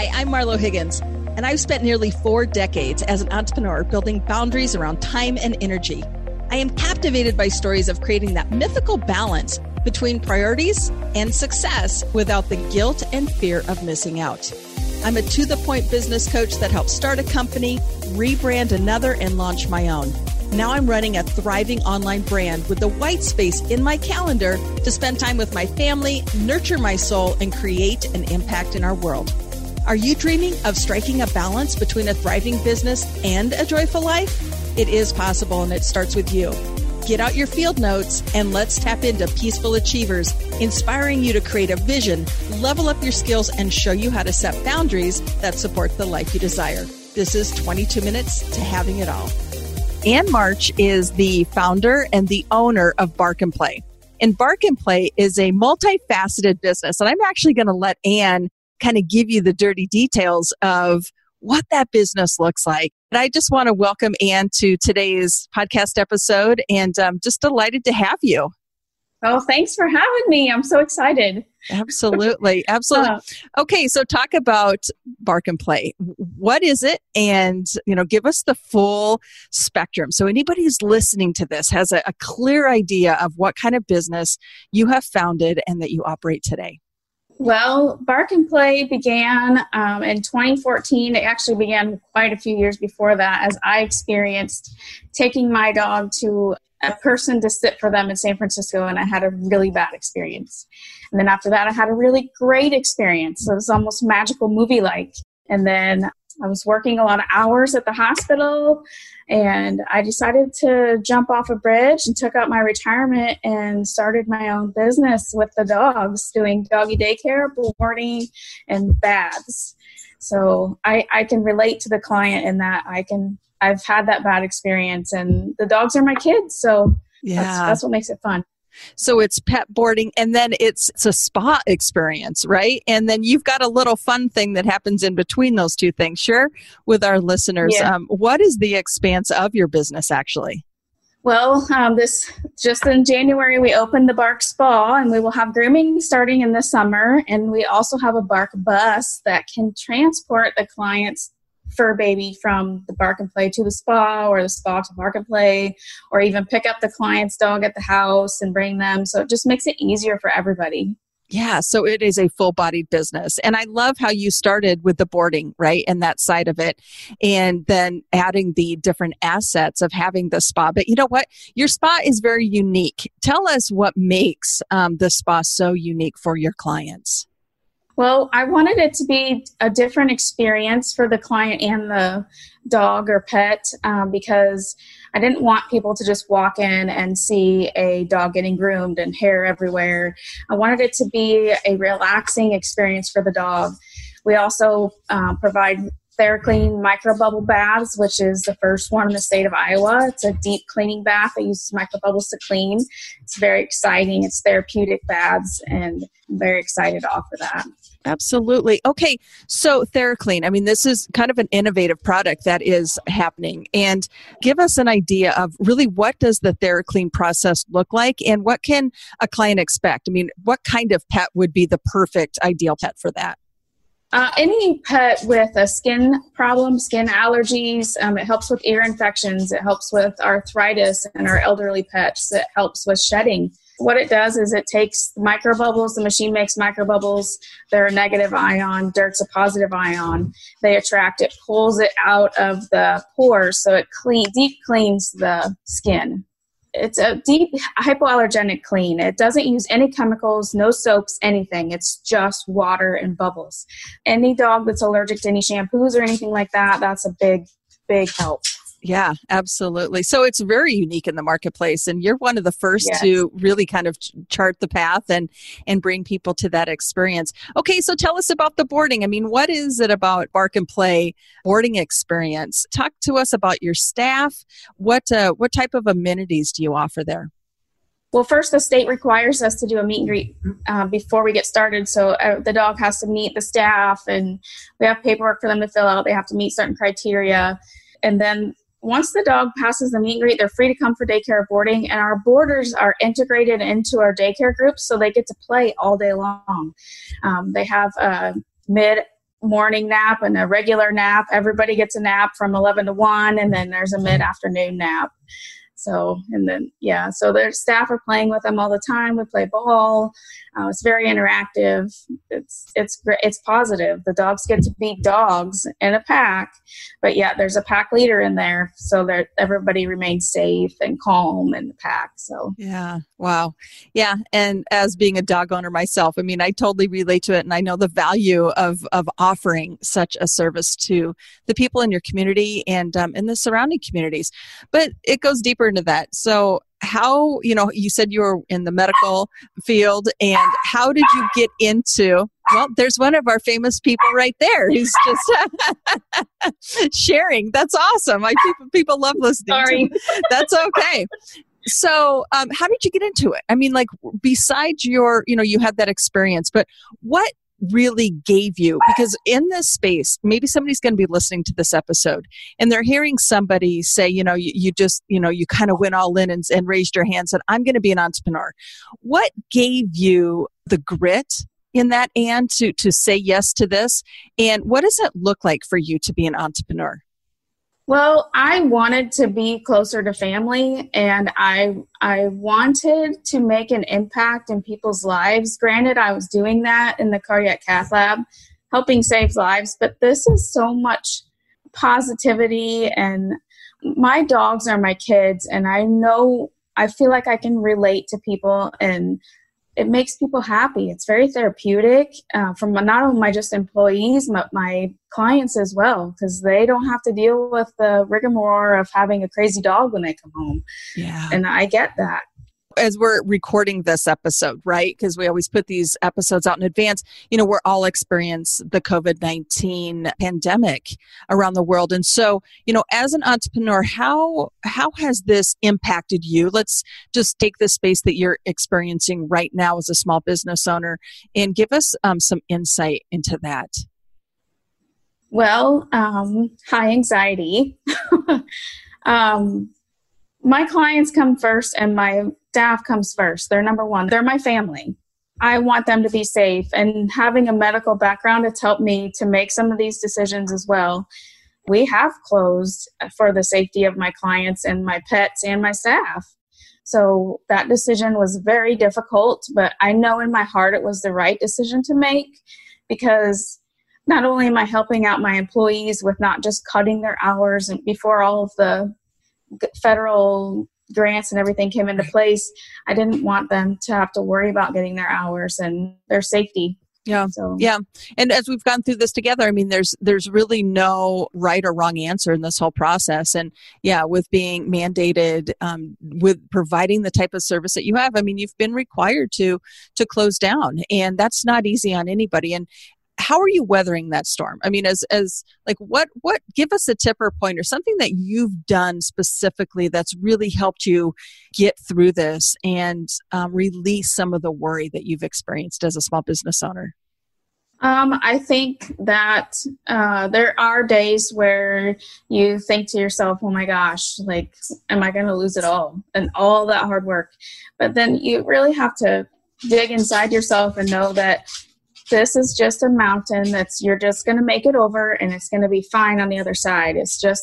Hi, I'm Marlo Higgins, and I've spent nearly four decades as an entrepreneur building boundaries around time and energy. I am captivated by stories of creating that mythical balance between priorities and success without the guilt and fear of missing out. I'm a to the point business coach that helps start a company, rebrand another, and launch my own. Now I'm running a thriving online brand with the white space in my calendar to spend time with my family, nurture my soul, and create an impact in our world. Are you dreaming of striking a balance between a thriving business and a joyful life? It is possible, and it starts with you. Get out your field notes and let's tap into Peaceful Achievers, inspiring you to create a vision, level up your skills, and show you how to set boundaries that support the life you desire. This is 22 Minutes to Having It All. Ann March is the founder and the owner of Bark and Play. And Bark and Play is a multifaceted business. And I'm actually going to let Ann kind of give you the dirty details of what that business looks like. And I just want to welcome Ann to today's podcast episode and I'm um, just delighted to have you. Oh, thanks for having me. I'm so excited. Absolutely. Absolutely. Uh, okay, so talk about Bark and Play. What is it? And, you know, give us the full spectrum. So anybody who's listening to this has a, a clear idea of what kind of business you have founded and that you operate today. Well, Bark and Play began um, in 2014. It actually began quite a few years before that as I experienced taking my dog to a person to sit for them in San Francisco, and I had a really bad experience. And then after that, I had a really great experience. it was almost magical movie like. And then I was working a lot of hours at the hospital and I decided to jump off a bridge and took out my retirement and started my own business with the dogs, doing doggy daycare, boarding, and baths. So I, I can relate to the client in that I can I've had that bad experience and the dogs are my kids, so yeah. that's, that's what makes it fun. So it's pet boarding and then it's, it's a spa experience, right? And then you've got a little fun thing that happens in between those two things. Share with our listeners. Yeah. Um, what is the expanse of your business actually? Well, um, this just in January we opened the Bark Spa, and we will have grooming starting in the summer. And we also have a Bark bus that can transport the clients fur baby from the bark and play to the spa or the spa to bark and play or even pick up the client's dog at the house and bring them so it just makes it easier for everybody yeah, so it is a full bodied business. And I love how you started with the boarding, right? And that side of it. And then adding the different assets of having the spa. But you know what? Your spa is very unique. Tell us what makes um, the spa so unique for your clients. Well, I wanted it to be a different experience for the client and the dog or pet um, because I didn't want people to just walk in and see a dog getting groomed and hair everywhere. I wanted it to be a relaxing experience for the dog. We also uh, provide TheraClean microbubble baths, which is the first one in the state of Iowa. It's a deep cleaning bath that uses microbubbles to clean. It's very exciting. It's therapeutic baths, and I'm very excited to offer that. Absolutely. Okay, so TheraClean. I mean, this is kind of an innovative product that is happening, and give us an idea of really what does the TheraClean process look like, and what can a client expect? I mean, what kind of pet would be the perfect ideal pet for that? Uh, any pet with a skin problem, skin allergies, um, it helps with ear infections, it helps with arthritis and our elderly pets, it helps with shedding. What it does is it takes microbubbles, the machine makes microbubbles, they're a negative ion, dirt's a positive ion. They attract it, pulls it out of the pores, so it clean, deep cleans the skin it's a deep hypoallergenic clean. It doesn't use any chemicals, no soaps, anything. It's just water and bubbles. Any dog that's allergic to any shampoos or anything like that, that's a big, big help. Yeah, absolutely. So it's very unique in the marketplace and you're one of the first yes. to really kind of chart the path and and bring people to that experience. Okay, so tell us about the boarding. I mean, what is it about Bark and Play boarding experience? Talk to us about your staff. What uh, what type of amenities do you offer there? Well, first, the state requires us to do a meet and greet uh, before we get started. So uh, the dog has to meet the staff, and we have paperwork for them to fill out. They have to meet certain criteria. And then once the dog passes the meet and greet, they're free to come for daycare boarding, and our boarders are integrated into our daycare groups, so they get to play all day long. Um, they have a mid morning nap and a regular nap. Everybody gets a nap from 11 to 1, and then there's a mid afternoon nap. So, and then, yeah, so their staff are playing with them all the time. We play ball. Uh, it's very interactive. It's, it's. It's positive. The dogs get to be dogs in a pack, but yeah, there's a pack leader in there. So that everybody remains safe and calm in the pack. So, yeah. Wow. Yeah. And as being a dog owner myself, I mean, I totally relate to it. And I know the value of, of offering such a service to the people in your community and um, in the surrounding communities. But it goes deeper into that. So, how, you know, you said you were in the medical field, and how did you get into? Well, there's one of our famous people right there who's just sharing. That's awesome. I people, people love listening. Sorry. That's okay so um, how did you get into it i mean like besides your you know you had that experience but what really gave you because in this space maybe somebody's going to be listening to this episode and they're hearing somebody say you know you, you just you know you kind of went all in and, and raised your hand said i'm going to be an entrepreneur. What gave you the grit in that and to to say yes to this? And what does it look like for you to be an entrepreneur well, I wanted to be closer to family and I I wanted to make an impact in people's lives. Granted, I was doing that in the cardiac cath lab, helping save lives, but this is so much positivity and my dogs are my kids and I know I feel like I can relate to people and it makes people happy. It's very therapeutic uh, from not only my just employees, but my clients as well, because they don't have to deal with the rigmarole of having a crazy dog when they come home. Yeah. And I get that as we're recording this episode, right? Because we always put these episodes out in advance. You know, we're all experience the COVID 19 pandemic around the world. And so, you know, as an entrepreneur, how, how has this impacted you? Let's just take the space that you're experiencing right now as a small business owner and give us um, some insight into that. Well, um, high anxiety. um, my clients come first and my staff comes first. They're number one. They're my family. I want them to be safe. And having a medical background, it's helped me to make some of these decisions as well. We have closed for the safety of my clients and my pets and my staff. So that decision was very difficult, but I know in my heart it was the right decision to make because not only am I helping out my employees with not just cutting their hours and before all of the federal grants and everything came into place, I didn't want them to have to worry about getting their hours and their safety. Yeah. So. Yeah. And as we've gone through this together, I mean there's there's really no right or wrong answer in this whole process. And yeah, with being mandated um, with providing the type of service that you have, I mean you've been required to to close down and that's not easy on anybody. And how are you weathering that storm i mean as as like what what give us a tip or point or something that you've done specifically that's really helped you get through this and um, release some of the worry that you've experienced as a small business owner um, I think that uh, there are days where you think to yourself, oh my gosh, like, am I going to lose it all? And all that hard work. But then you really have to dig inside yourself and know that this is just a mountain that's you're just going to make it over and it's going to be fine on the other side. It's just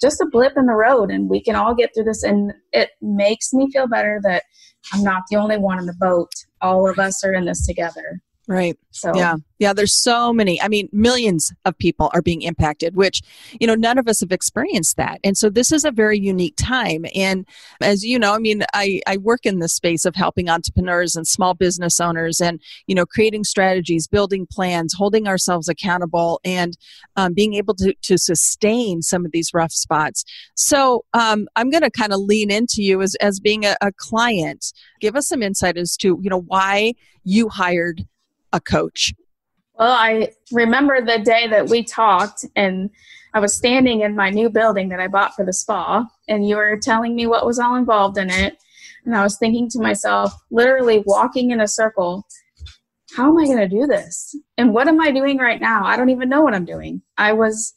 just a blip in the road and we can all get through this. And it makes me feel better that i'm not the only one in the boat. All of us are in this together Right. So yeah, yeah. There's so many. I mean, millions of people are being impacted, which you know none of us have experienced that, and so this is a very unique time. And as you know, I mean, I I work in the space of helping entrepreneurs and small business owners, and you know, creating strategies, building plans, holding ourselves accountable, and um, being able to to sustain some of these rough spots. So um, I'm going to kind of lean into you as as being a, a client. Give us some insight as to you know why you hired a coach? Well, I remember the day that we talked, and I was standing in my new building that I bought for the spa, and you were telling me what was all involved in it. And I was thinking to myself, literally walking in a circle, how am I going to do this? And what am I doing right now? I don't even know what I'm doing. I was,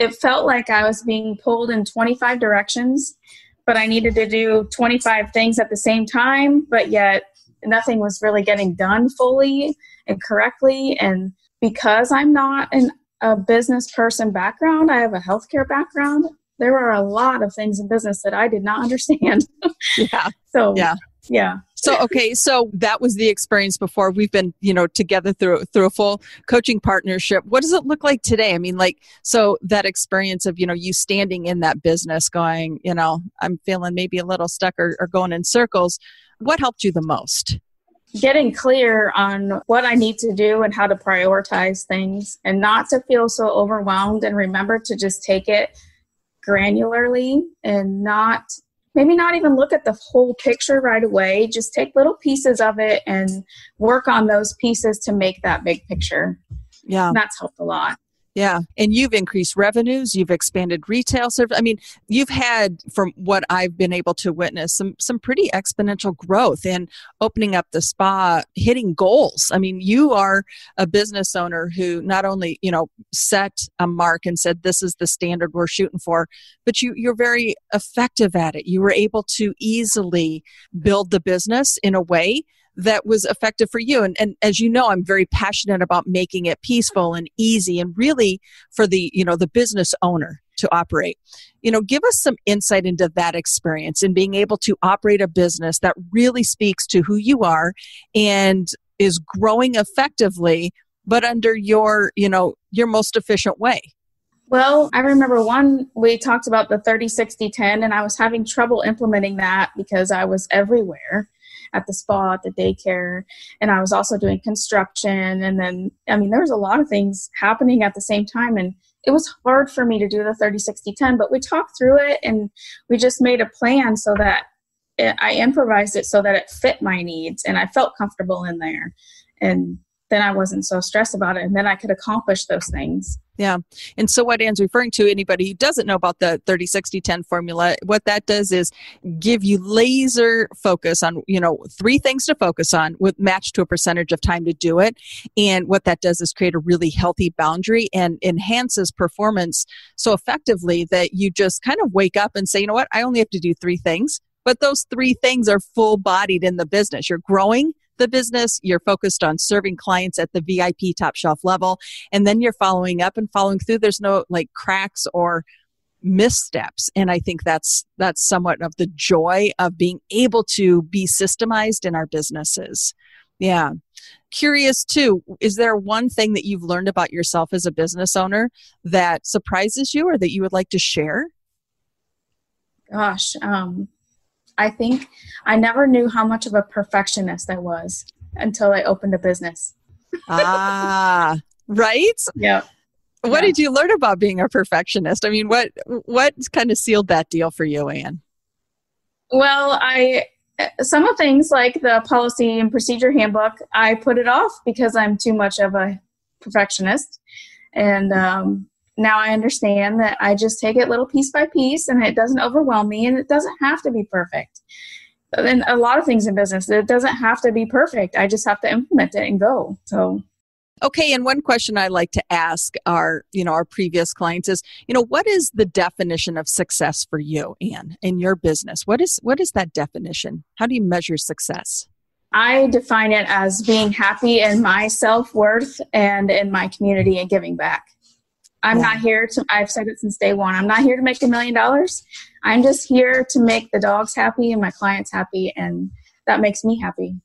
it felt like I was being pulled in 25 directions, but I needed to do 25 things at the same time, but yet nothing was really getting done fully and correctly. And because I'm not in a business person background, I have a healthcare background. There are a lot of things in business that I did not understand. Yeah. so, Yeah. yeah. So okay, so that was the experience before. We've been, you know, together through through a full coaching partnership. What does it look like today? I mean, like so that experience of, you know, you standing in that business going, you know, I'm feeling maybe a little stuck or, or going in circles. What helped you the most? Getting clear on what I need to do and how to prioritize things and not to feel so overwhelmed and remember to just take it granularly and not maybe not even look at the whole picture right away. Just take little pieces of it and work on those pieces to make that big picture. Yeah. that's helped a lot Yeah. And you've increased revenues, you've expanded retail service. I mean, you've had from what I've been able to witness some some pretty exponential growth in opening up the spa, hitting goals. I mean, you are a business owner who not only, you know, set a mark and said this is the standard we're shooting for, but you you're very effective at it. You were able to easily build the business in a way that was effective for you. And, and as you know i'm very passionate about making it peaceful and easy and really for the you know the business owner to operate. You know give us some insight into that experience and being able to operate a business that really speaks to who you are and is growing effectively but under your you know your most efficient way. Well i remember one we talked about the 30 60 10 and i was having trouble implementing that because i was everywhere at the spa, at the daycare, and I was also doing construction. And then, I mean, there was a lot of things happening at the same time, and it was hard for me to do the 30 60 10. But we talked through it and we just made a plan so that it, I improvised it so that it fit my needs and I felt comfortable in there. And then I wasn't so stressed about it, and then I could accomplish those things. Yeah. And so what Anne's referring to, anybody who doesn't know about the 30 60 10 formula, what that does is give you laser focus on, you know, three things to focus on with match to a percentage of time to do it. And what that does is create a really healthy boundary and enhances performance so effectively that you just kind of wake up and say, you know what, I only have to do three things. But those three things are full bodied in the business. You're growing the business, you're focused on serving clients at the VIP top shelf level, and then you're following up and following through. There's no like cracks or missteps and i think that's that's somewhat of the joy of being able to be systemized in our businesses. Yeah. Curious too is there one thing that you've learned about yourself as a business owner that surprises you or that you would like to share? Gosh um I think I never knew how much of a perfectionist I was until I opened a business. ah, right? Yeah. What Yeah. did you learn about being a perfectionist? I mean, what what kind of sealed that deal for you, Anne? Well, I some of things like the policy and procedure handbook, I put it off because I'm too much of a perfectionist, and um, now I understand that I just take it little piece by piece, and it doesn't overwhelm me, and it doesn't have to be perfect. And a lot of things in business, it doesn't have to be perfect. I just have to implement it and go. So Okay, and one question I like to ask our, you know, our previous clients is, you know, what is the definition of success for you, Anne, in your business? What is what is that definition? How do you measure success? I define it as being happy in my self worth and in my community and giving back. I'm Yeah. not here to, I've said it since day one, I'm not here to make a million dollars. I'm just here to make the dogs happy and my clients happy, and that makes me happy.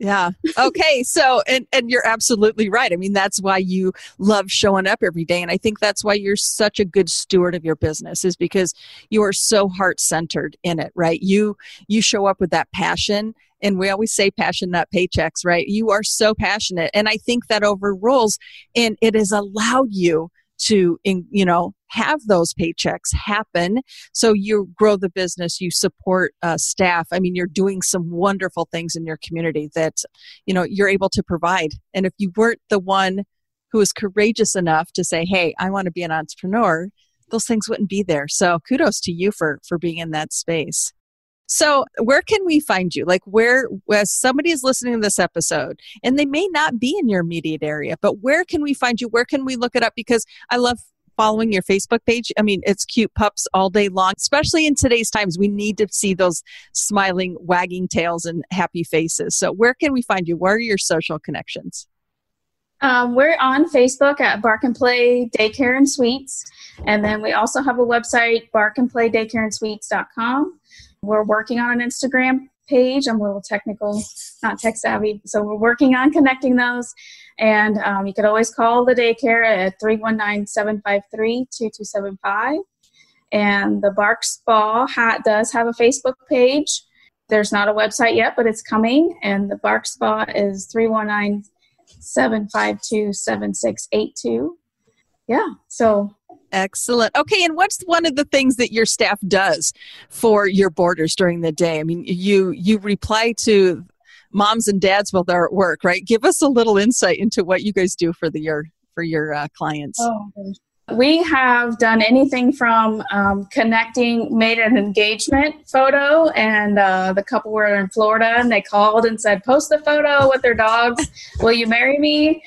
Yeah. Okay. So, and and you're absolutely right. I mean, that's why you love showing up every day, and I think that's why you're such a good steward of your business is because you are so heart centered in it, right? You you show up with that passion, and we always say passion, not paychecks, right? You are so passionate, and I think that overrules, and it has allowed you to, you know, have those paychecks happen. So you grow the business you support uh, staff. I mean you're doing some wonderful things in your community that you know you're able to provide. And if you weren't the one who was courageous enough to say hey i want to be an entrepreneur those things wouldn't be there. So kudos to you for for being in that space so where can we find you like where as somebody is listening to this episode and they may not be in your immediate area but where can we find you where can we look it up because i love following your Facebook page. I mean, it's cute pups all day long, especially in today's times. We need to see those smiling, wagging tails and happy faces. So, where can we find you? Where are your social connections? Um, we're on Facebook at Bark and Play Daycare and Suites. And then we also have a website, barkandplaydaycareandsuites.com. We're working on an Instagram page. I'm a little technical, not tech savvy, so we're working on connecting those. And um, you could always call the daycare at 319 753 2275. And the Bark Spa does have a Facebook page. There's not a website yet, but it's coming. And the Bark Spa is 319 752 7682. Yeah, so Excellent. Okay, and what's one of the things that your staff does for your boarders during the day? I mean, you you reply to moms and dads while they're at work, right? Give us a little insight into what you guys do for the your for your uh, clients. Oh, we have done anything from um, connecting, made an engagement photo, and uh, the couple were in Florida and they called and said, Post the photo with their dogs. Will you marry me?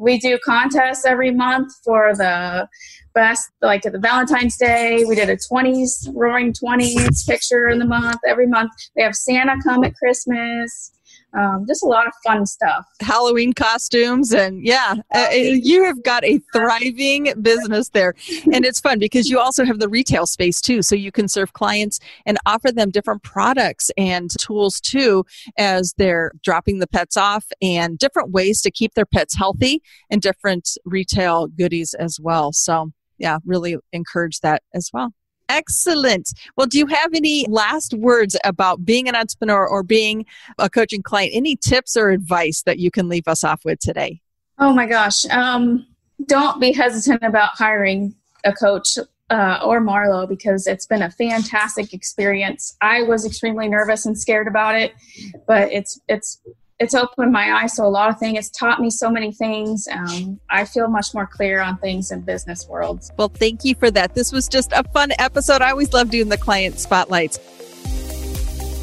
We do contests every month for the best, like at the Valentine's Day. We did a 20s, roaring 20s picture in the month every month. We have Santa come at Christmas um, just a lot of fun stuff. Halloween costumes, and yeah, uh, you have got a thriving business there. And it's fun because you also have the retail space too. So you can serve clients and offer them different products and tools too as they're dropping the pets off and different ways to keep their pets healthy and different retail goodies as well. So, yeah, really encourage that as well. Excellent. Well, do you have any last words about being an entrepreneur or being a coaching client? Any tips or advice that you can leave us off with today? Oh my gosh. Um, don't be hesitant about hiring a coach uh, or Marlo because it's been a fantastic experience. I was extremely nervous and scared about it, but it's it's it's opened my eyes to a lot of things. It's taught me so many things. Um, I feel much more clear on things in business worlds. Well, thank you for that. This was just a fun episode. I always love doing the client spotlights.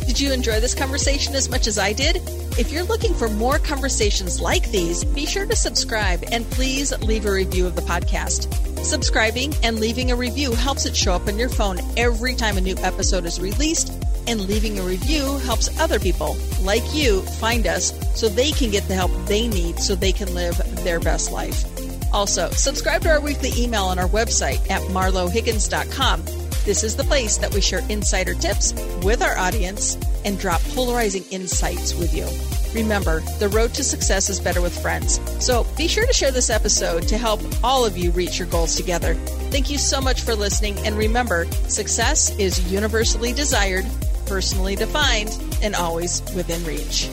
Did you enjoy this conversation as much as I did? If you're looking for more conversations like these, be sure to subscribe and please leave a review of the podcast. Subscribing and leaving a review helps it show up on your phone every time a new episode is released and leaving a review helps other people like you find us so they can get the help they need so they can live their best life. Also, subscribe to our weekly email on our website at marlohiggins.com. This is the place that we share insider tips with our audience and drop polarizing insights with you. Remember, the road to success is better with friends. So be sure to share this episode to help all of you reach your goals together. Thank you so much for listening. And remember, success is universally desired personally defined, and always within reach.